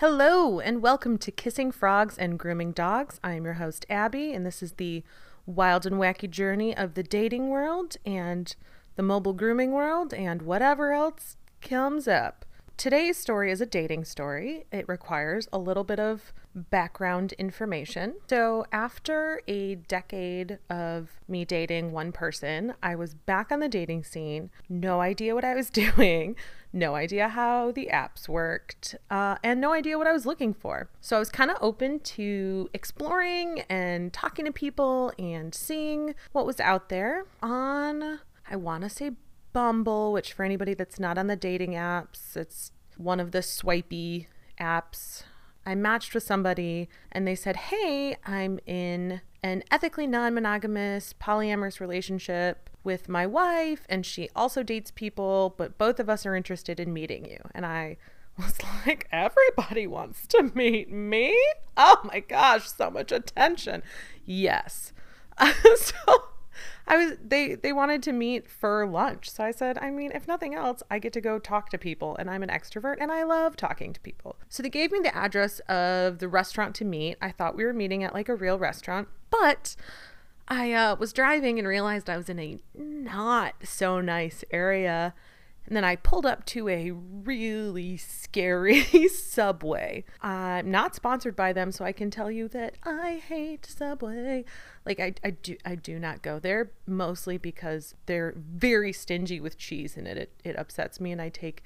Hello, and welcome to Kissing Frogs and Grooming Dogs. I am your host, Abby, and this is the wild and wacky journey of the dating world and the mobile grooming world and whatever else comes up. Today's story is a dating story. It requires a little bit of background information. So, after a decade of me dating one person, I was back on the dating scene, no idea what I was doing, no idea how the apps worked, uh, and no idea what I was looking for. So, I was kind of open to exploring and talking to people and seeing what was out there on, I want to say Bumble, which for anybody that's not on the dating apps, it's one of the swipey apps. I matched with somebody and they said, Hey, I'm in an ethically non monogamous polyamorous relationship with my wife, and she also dates people, but both of us are interested in meeting you. And I was like, Everybody wants to meet me? Oh my gosh, so much attention. Yes. so I was they they wanted to meet for lunch. So I said, I mean, if nothing else, I get to go talk to people and I'm an extrovert and I love talking to people. So they gave me the address of the restaurant to meet. I thought we were meeting at like a real restaurant, but I uh, was driving and realized I was in a not so nice area and then I pulled up to a really scary Subway. I'm not sponsored by them, so I can tell you that I hate Subway. Like I, I do I do not go there mostly because they're very stingy with cheese and it, it, it upsets me and I take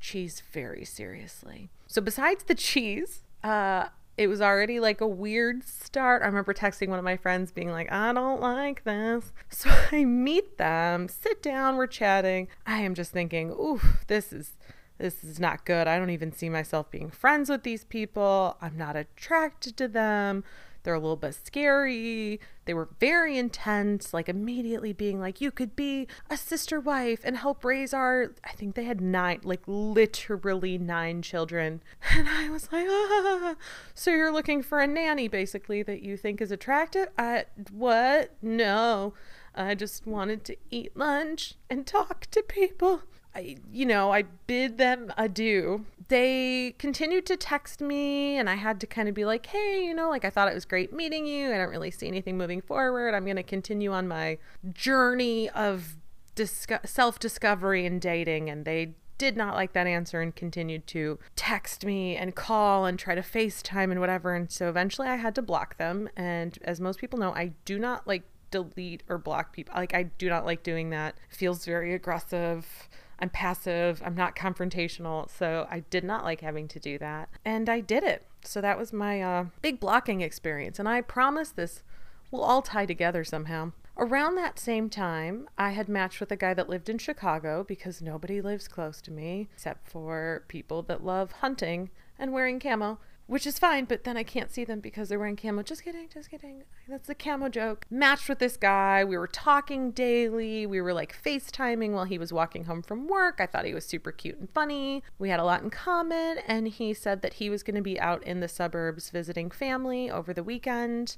cheese very seriously. So besides the cheese, uh it was already like a weird start. I remember texting one of my friends being like, I don't like this. So I meet them, sit down, we're chatting. I am just thinking, ooh, this is this is not good. I don't even see myself being friends with these people. I'm not attracted to them. They're a little bit scary. They were very intense, like immediately being like, you could be a sister wife and help raise our. I think they had nine, like literally nine children. And I was like, ah. So you're looking for a nanny, basically, that you think is attractive? I, what? No. I just wanted to eat lunch and talk to people. I, you know, I bid them adieu. They continued to text me, and I had to kind of be like, hey, you know, like I thought it was great meeting you. I don't really see anything moving forward. I'm going to continue on my journey of disco- self discovery and dating. And they did not like that answer and continued to text me and call and try to FaceTime and whatever. And so eventually I had to block them. And as most people know, I do not like delete or block people. Like, I do not like doing that. It feels very aggressive I'm passive, I'm not confrontational. So I did not like having to do that. And I did it. So that was my uh, big blocking experience. And I promise this will all tie together somehow. Around that same time, I had matched with a guy that lived in Chicago because nobody lives close to me except for people that love hunting and wearing camo which is fine, but then I can't see them because they're wearing camo. Just kidding, just kidding. That's the camo joke. Matched with this guy. We were talking daily. We were like FaceTiming while he was walking home from work. I thought he was super cute and funny. We had a lot in common, and he said that he was going to be out in the suburbs visiting family over the weekend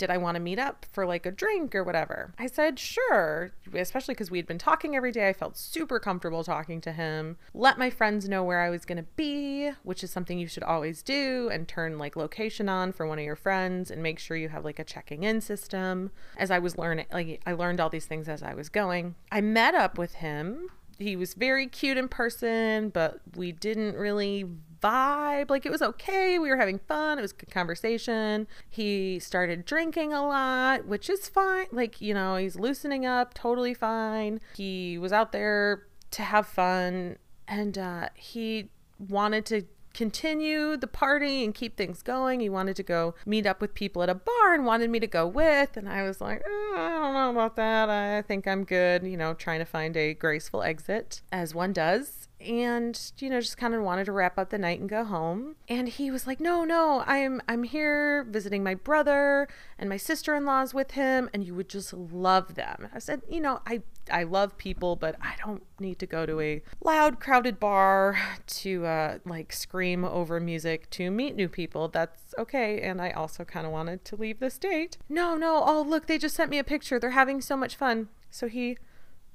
did I want to meet up for like a drink or whatever? I said, sure, especially because we had been talking every day. I felt super comfortable talking to him. Let my friends know where I was going to be, which is something you should always do, and turn like location on for one of your friends and make sure you have like a checking in system. As I was learning, like I learned all these things as I was going. I met up with him he was very cute in person, but we didn't really vibe. Like it was okay. We were having fun. It was good conversation. He started drinking a lot, which is fine. Like, you know, he's loosening up, totally fine. He was out there to have fun and uh, he wanted to continue the party and keep things going. He wanted to go meet up with people at a bar and wanted me to go with. And I was like, oh, I don't know about that. I think I'm good, you know, trying to find a graceful exit, as one does and you know just kind of wanted to wrap up the night and go home. And he was like no no i'm i'm here visiting my brother and my sister-in-law's with him and you would just love them. I said you know i i love people but i don't need to go to a loud crowded bar to uh like scream over music to meet new people. That's okay and i also kind of wanted to leave the state. No no oh look they just sent me a picture. They're having so much fun. So he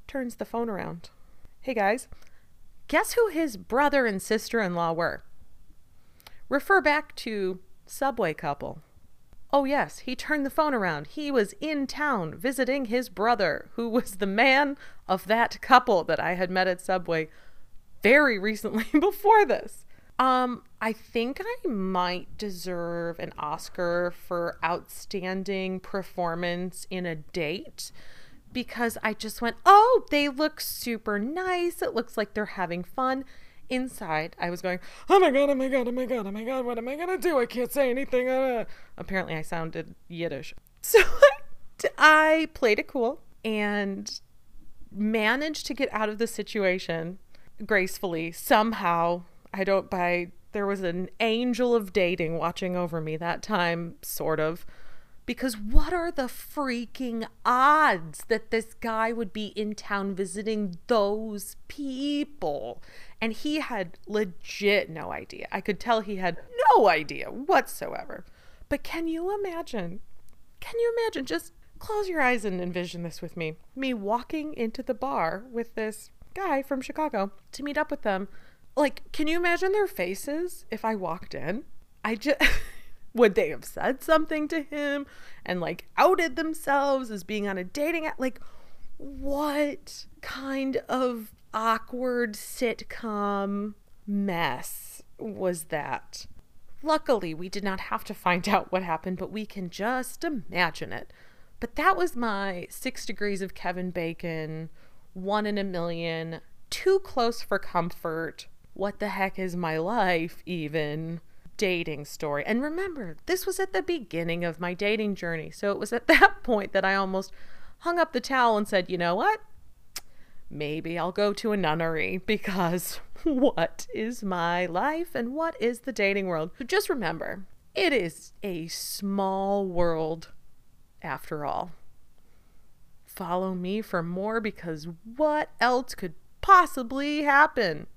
turns the phone around. Hey guys Guess who his brother and sister in law were? Refer back to Subway couple. Oh, yes, he turned the phone around. He was in town visiting his brother, who was the man of that couple that I had met at Subway very recently before this. Um, I think I might deserve an Oscar for outstanding performance in a date because I just went, oh, they look super nice. It looks like they're having fun. Inside, I was going, oh my god, oh my god, oh my god, oh my god, what am I gonna do? I can't say anything. Uh. Apparently, I sounded Yiddish. So I played it cool and managed to get out of the situation gracefully somehow. I don't buy, there was an angel of dating watching over me that time, sort of. Because what are the freaking odds that this guy would be in town visiting those people? And he had legit no idea. I could tell he had no idea whatsoever. But can you imagine? Can you imagine? Just close your eyes and envision this with me. Me walking into the bar with this guy from Chicago to meet up with them. Like, can you imagine their faces if I walked in? I just. would they have said something to him and like outed themselves as being on a dating app? Like, what kind of awkward sitcom mess was that? Luckily, we did not have to find out what happened, but we can just imagine it. But that was my six degrees of Kevin Bacon, one in a million, too close for comfort. What the heck is my life, even? Dating story. And remember, this was at the beginning of my dating journey. So it was at that point that I almost hung up the towel and said, you know what? Maybe I'll go to a nunnery because what is my life and what is the dating world? Just remember, it is a small world after all. Follow me for more because what else could possibly happen?